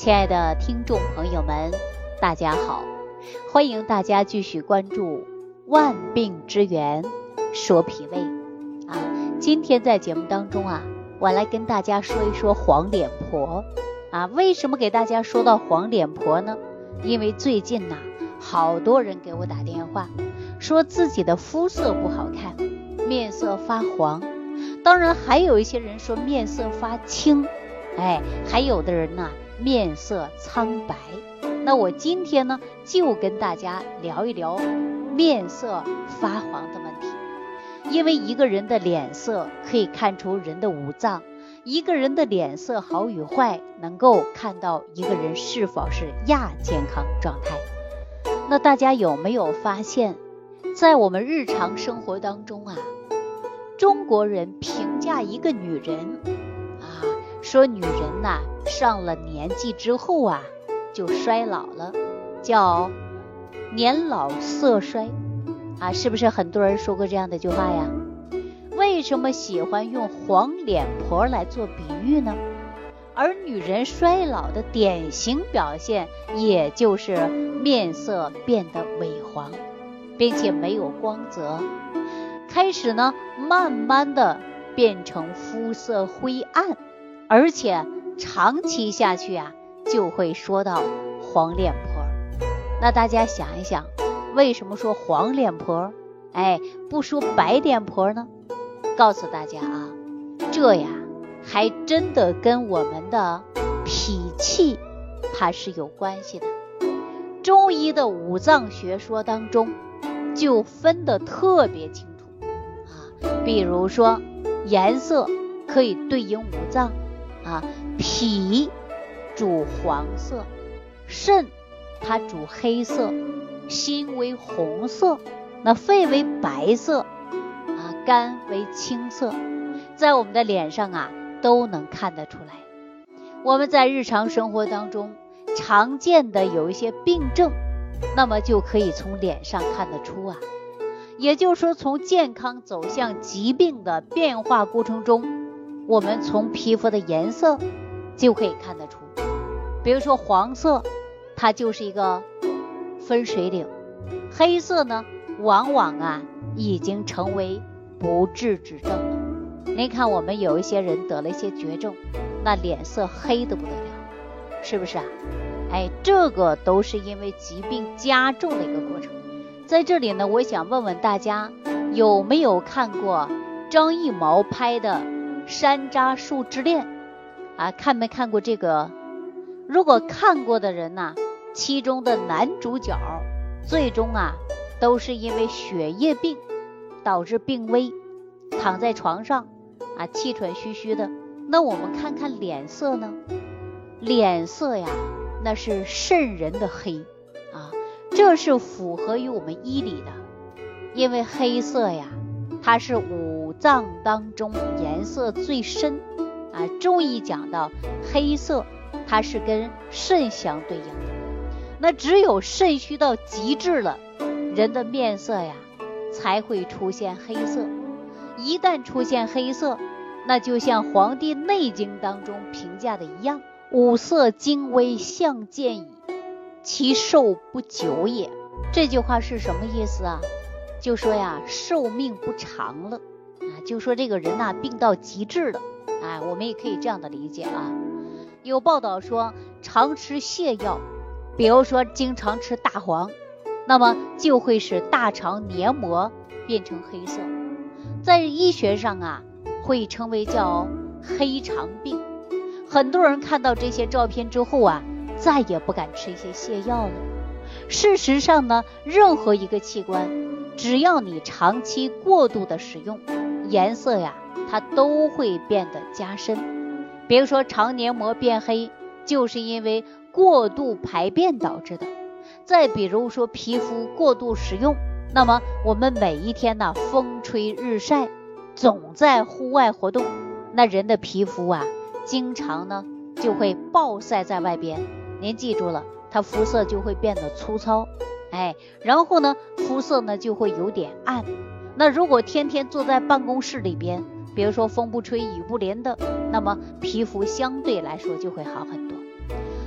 亲爱的听众朋友们，大家好，欢迎大家继续关注《万病之源说脾胃》啊。今天在节目当中啊，我来跟大家说一说黄脸婆啊。为什么给大家说到黄脸婆呢？因为最近呐，好多人给我打电话，说自己的肤色不好看，面色发黄。当然，还有一些人说面色发青，哎，还有的人呢。面色苍白，那我今天呢就跟大家聊一聊面色发黄的问题。因为一个人的脸色可以看出人的五脏，一个人的脸色好与坏，能够看到一个人是否是亚健康状态。那大家有没有发现，在我们日常生活当中啊，中国人评价一个女人啊。说女人呐，上了年纪之后啊，就衰老了，叫年老色衰啊，是不是很多人说过这样的句话呀？为什么喜欢用黄脸婆来做比喻呢？而女人衰老的典型表现，也就是面色变得萎黄，并且没有光泽，开始呢，慢慢的变成肤色灰暗。而且长期下去啊，就会说到黄脸婆。那大家想一想，为什么说黄脸婆？哎，不说白脸婆呢？告诉大家啊，这呀还真的跟我们的脾气它是有关系的。中医的五脏学说当中就分得特别清楚啊，比如说颜色可以对应五脏。啊，脾主黄色，肾它主黑色，心为红色，那肺为白色，啊，肝为青色，在我们的脸上啊都能看得出来。我们在日常生活当中常见的有一些病症，那么就可以从脸上看得出啊。也就是说，从健康走向疾病的变化过程中。我们从皮肤的颜色就可以看得出，比如说黄色，它就是一个分水岭；黑色呢，往往啊已经成为不治之症了。您看，我们有一些人得了一些绝症，那脸色黑的不得了，是不是啊？哎，这个都是因为疾病加重的一个过程。在这里呢，我想问问大家，有没有看过张艺谋拍的？山楂树之恋啊，看没看过这个？如果看过的人呐，其中的男主角最终啊，都是因为血液病导致病危，躺在床上啊，气喘吁吁的。那我们看看脸色呢？脸色呀，那是渗人的黑啊，这是符合于我们医理的，因为黑色呀，它是五。脏当中颜色最深啊，中医讲到黑色，它是跟肾相对应的。那只有肾虚到极致了，人的面色呀才会出现黑色。一旦出现黑色，那就像《黄帝内经》当中评价的一样：“五色精微，相见矣，其寿不久也。”这句话是什么意思啊？就说呀，寿命不长了。就说这个人呐，病到极致了，哎，我们也可以这样的理解啊。有报道说，常吃泻药，比如说经常吃大黄，那么就会使大肠黏膜变成黑色，在医学上啊，会称为叫黑肠病。很多人看到这些照片之后啊，再也不敢吃一些泻药了。事实上呢，任何一个器官，只要你长期过度的使用，颜色呀，它都会变得加深。比如说肠黏膜变黑，就是因为过度排便导致的。再比如说皮肤过度使用，那么我们每一天呢，风吹日晒，总在户外活动，那人的皮肤啊，经常呢就会暴晒在外边。您记住了，它肤色就会变得粗糙，哎，然后呢，肤色呢就会有点暗。那如果天天坐在办公室里边，比如说风不吹雨不淋的，那么皮肤相对来说就会好很多。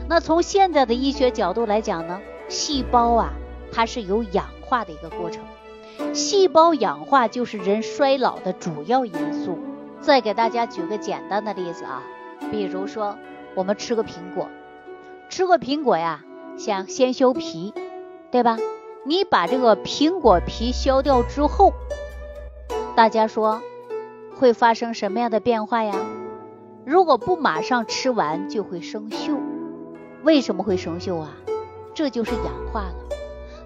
那从现在的医学角度来讲呢，细胞啊，它是有氧化的一个过程，细胞氧化就是人衰老的主要因素。再给大家举个简单的例子啊，比如说我们吃个苹果，吃个苹果呀，想先削皮，对吧？你把这个苹果皮削掉之后，大家说会发生什么样的变化呀？如果不马上吃完，就会生锈。为什么会生锈啊？这就是氧化了。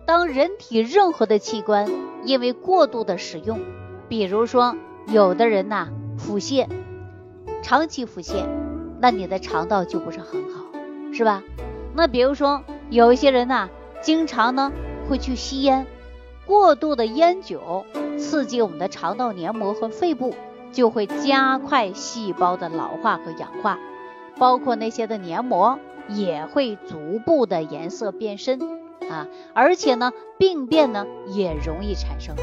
当人体任何的器官因为过度的使用，比如说有的人呐。腹泻，长期腹泻，那你的肠道就不是很好，是吧？那比如说有一些人呐，经常呢会去吸烟，过度的烟酒刺激我们的肠道黏膜和肺部，就会加快细胞的老化和氧化，包括那些的黏膜也会逐步的颜色变深啊，而且呢病变呢也容易产生。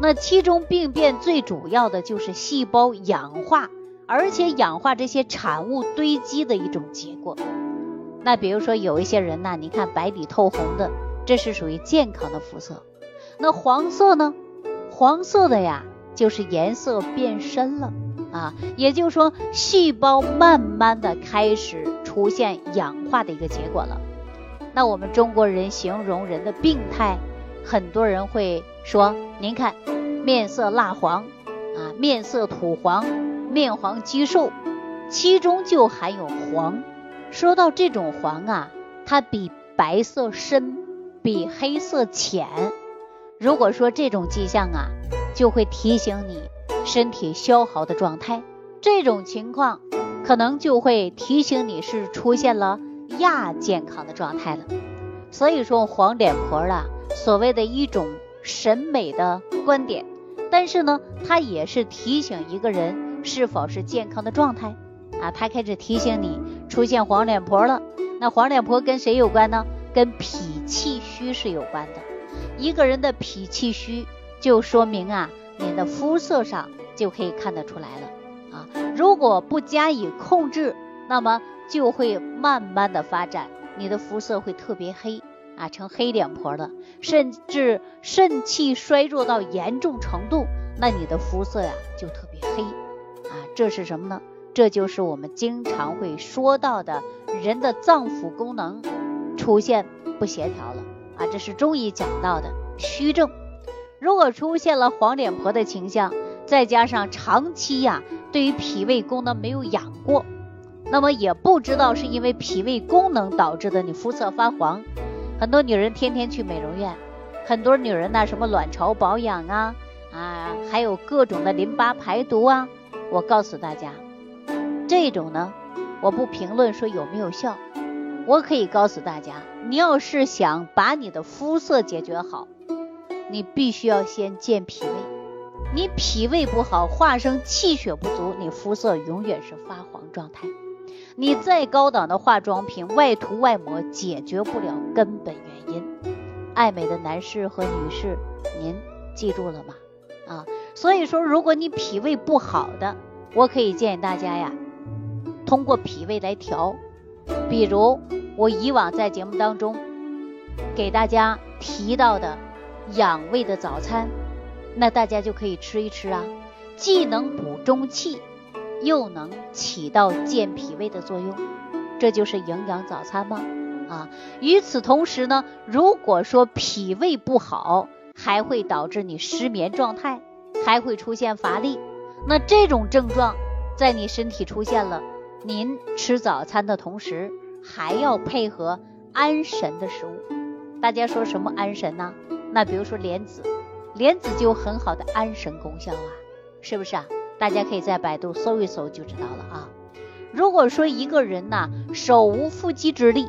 那其中病变最主要的就是细胞氧化，而且氧化这些产物堆积的一种结果。那比如说有一些人呢，你看白里透红的，这是属于健康的肤色。那黄色呢？黄色的呀，就是颜色变深了啊，也就是说细胞慢慢的开始出现氧化的一个结果了。那我们中国人形容人的病态。很多人会说，您看，面色蜡黄，啊，面色土黄，面黄肌瘦，其中就含有黄。说到这种黄啊，它比白色深，比黑色浅。如果说这种迹象啊，就会提醒你身体消耗的状态。这种情况可能就会提醒你是出现了亚健康的状态了。所以说黄脸婆啊。所谓的一种审美的观点，但是呢，它也是提醒一个人是否是健康的状态啊。它开始提醒你出现黄脸婆了。那黄脸婆跟谁有关呢？跟脾气虚是有关的。一个人的脾气虚，就说明啊，你的肤色上就可以看得出来了啊。如果不加以控制，那么就会慢慢的发展，你的肤色会特别黑。啊，成黑脸婆了，甚至肾气衰弱到严重程度，那你的肤色呀就特别黑啊。这是什么呢？这就是我们经常会说到的人的脏腑功能出现不协调了啊。这是中医讲到的虚症。如果出现了黄脸婆的倾向，再加上长期呀对于脾胃功能没有养过，那么也不知道是因为脾胃功能导致的你肤色发黄。很多女人天天去美容院，很多女人呢，什么卵巢保养啊啊，还有各种的淋巴排毒啊。我告诉大家，这种呢，我不评论说有没有效，我可以告诉大家，你要是想把你的肤色解决好，你必须要先健脾胃。你脾胃不好，化生气血不足，你肤色永远是发黄状态。你再高档的化妆品，外涂外抹解决不了根本原因。爱美的男士和女士，您记住了吗？啊，所以说，如果你脾胃不好的，我可以建议大家呀，通过脾胃来调。比如我以往在节目当中给大家提到的养胃的早餐，那大家就可以吃一吃啊，既能补中气。又能起到健脾胃的作用，这就是营养早餐吗？啊，与此同时呢，如果说脾胃不好，还会导致你失眠状态，还会出现乏力。那这种症状在你身体出现了，您吃早餐的同时还要配合安神的食物。大家说什么安神呢？那比如说莲子，莲子就有很好的安神功效啊，是不是啊？大家可以在百度搜一搜就知道了啊。如果说一个人呢手无缚鸡之力，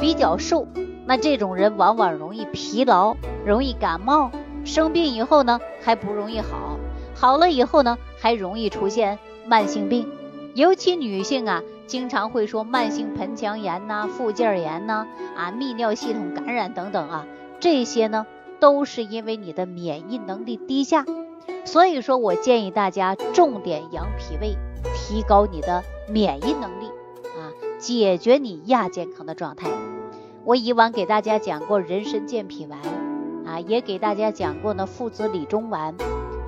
比较瘦，那这种人往往容易疲劳，容易感冒，生病以后呢还不容易好，好了以后呢还容易出现慢性病，尤其女性啊，经常会说慢性盆腔炎呐、附件炎呐、啊泌尿系统感染等等啊，这些呢都是因为你的免疫能力低下。所以说我建议大家重点养脾胃，提高你的免疫能力啊，解决你亚健康的状态。我以往给大家讲过人参健脾丸啊，也给大家讲过呢附子理中丸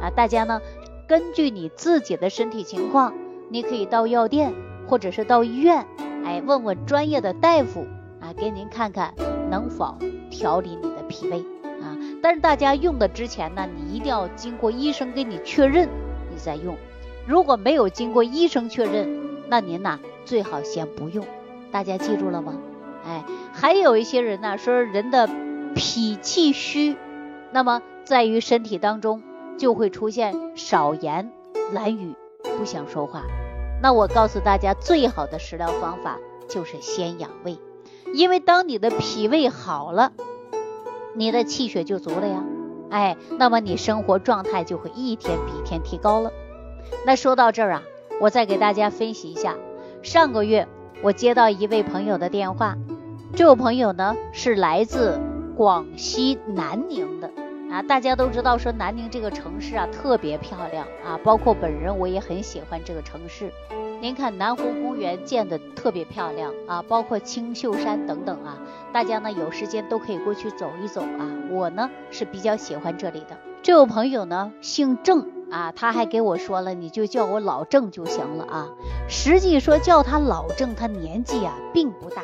啊，大家呢根据你自己的身体情况，你可以到药店或者是到医院，哎，问问专业的大夫啊，给您看看能否调理你的脾胃啊。但是大家用的之前呢，你一定要经过医生给你确认，你再用。如果没有经过医生确认，那您呢最好先不用。大家记住了吗？哎，还有一些人呢说人的脾气虚，那么在于身体当中就会出现少言、懒语、不想说话。那我告诉大家，最好的食疗方法就是先养胃，因为当你的脾胃好了，你的气血就足了呀。哎，那么你生活状态就会一天比一天提高了。那说到这儿啊，我再给大家分析一下，上个月我接到一位朋友的电话。这位朋友呢是来自广西南宁的啊，大家都知道说南宁这个城市啊特别漂亮啊，包括本人我也很喜欢这个城市。您看南湖公园建的特别漂亮啊，包括青秀山等等啊，大家呢有时间都可以过去走一走啊。我呢是比较喜欢这里的。这位朋友呢姓郑啊，他还给我说了，你就叫我老郑就行了啊。实际说叫他老郑，他年纪啊并不大。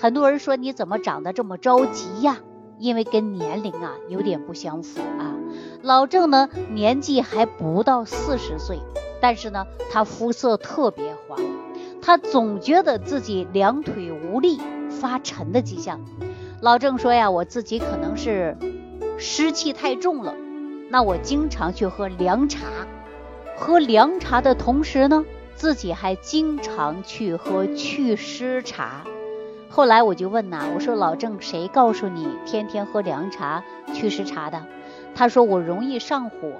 很多人说你怎么长得这么着急呀？因为跟年龄啊有点不相符啊。老郑呢年纪还不到四十岁，但是呢他肤色特别黄，他总觉得自己两腿无力、发沉的迹象。老郑说呀，我自己可能是湿气太重了，那我经常去喝凉茶，喝凉茶的同时呢，自己还经常去喝祛湿茶。后来我就问呐，我说老郑，谁告诉你天天喝凉茶、祛湿茶的？他说我容易上火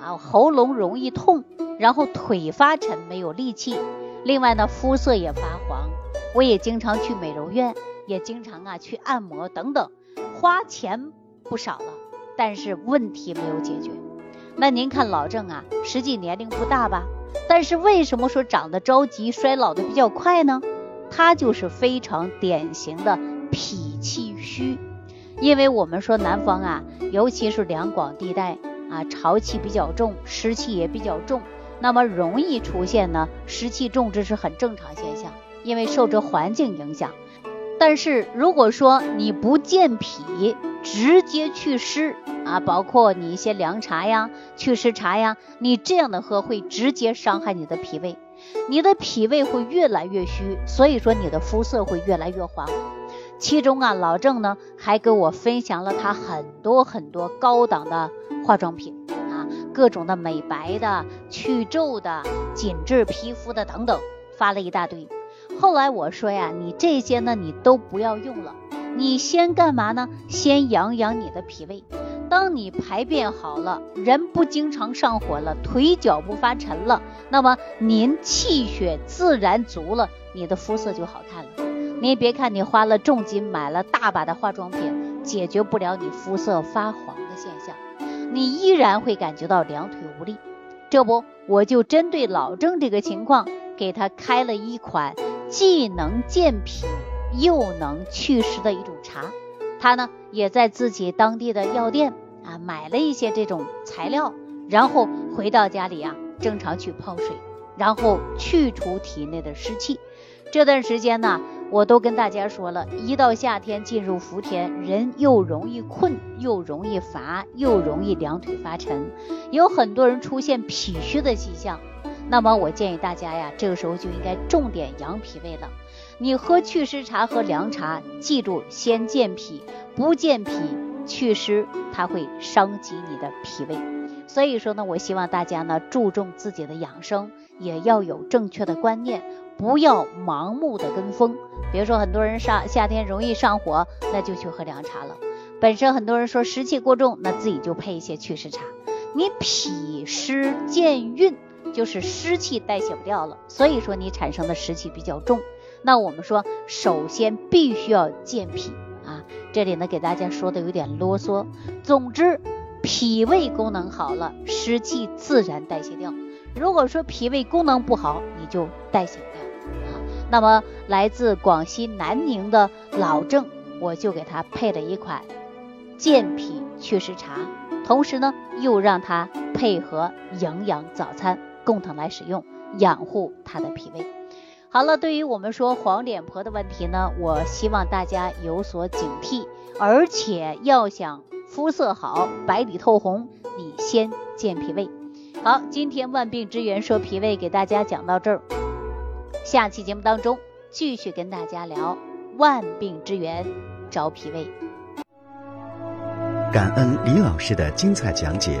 啊，喉咙容易痛，然后腿发沉，没有力气。另外呢，肤色也发黄。我也经常去美容院，也经常啊去按摩等等，花钱不少了，但是问题没有解决。那您看老郑啊，实际年龄不大吧？但是为什么说长得着急、衰老的比较快呢？他就是非常典型的脾气虚，因为我们说南方啊，尤其是两广地带啊，潮气比较重，湿气也比较重，那么容易出现呢湿气重，这是很正常现象，因为受着环境影响。但是如果说你不健脾，直接祛湿啊，包括你一些凉茶呀、祛湿茶呀，你这样的喝会直接伤害你的脾胃。你的脾胃会越来越虚，所以说你的肤色会越来越黄。其中啊，老郑呢还给我分享了他很多很多高档的化妆品啊，各种的美白的、去皱的、紧致皮肤的等等，发了一大堆。后来我说呀，你这些呢你都不要用了，你先干嘛呢？先养养你的脾胃。当你排便好了，人不经常上火了，腿脚不发沉了，那么您气血自然足了，你的肤色就好看了。您别看你花了重金买了大把的化妆品，解决不了你肤色发黄的现象，你依然会感觉到两腿无力。这不，我就针对老郑这个情况，给他开了一款既能健脾又能祛湿的一种茶。他呢也在自己当地的药店啊买了一些这种材料，然后回到家里啊正常去泡水，然后去除体内的湿气。这段时间呢，我都跟大家说了，一到夏天进入伏天，人又容易困，又容易乏，又容易两腿发沉，有很多人出现脾虚的迹象。那么我建议大家呀，这个时候就应该重点养脾胃了。你喝祛湿茶和凉茶，记住先健脾，不健脾祛湿，它会伤及你的脾胃。所以说呢，我希望大家呢注重自己的养生，也要有正确的观念，不要盲目的跟风。比如说很多人上夏天容易上火，那就去喝凉茶了。本身很多人说湿气过重，那自己就配一些祛湿茶。你脾湿健运，就是湿气代谢不掉了，所以说你产生的湿气比较重。那我们说，首先必须要健脾啊。这里呢，给大家说的有点啰嗦。总之，脾胃功能好了，湿气自然代谢掉。如果说脾胃功能不好，你就代谢不掉啊。那么来自广西南宁的老郑，我就给他配了一款健脾祛湿茶，同时呢又让他配合营养早餐共同来使用，养护他的脾胃。好了，对于我们说黄脸婆的问题呢，我希望大家有所警惕，而且要想肤色好、白里透红，你先健脾胃。好，今天万病之源说脾胃给大家讲到这儿，下期节目当中继续跟大家聊万病之源找脾胃。感恩李老师的精彩讲解。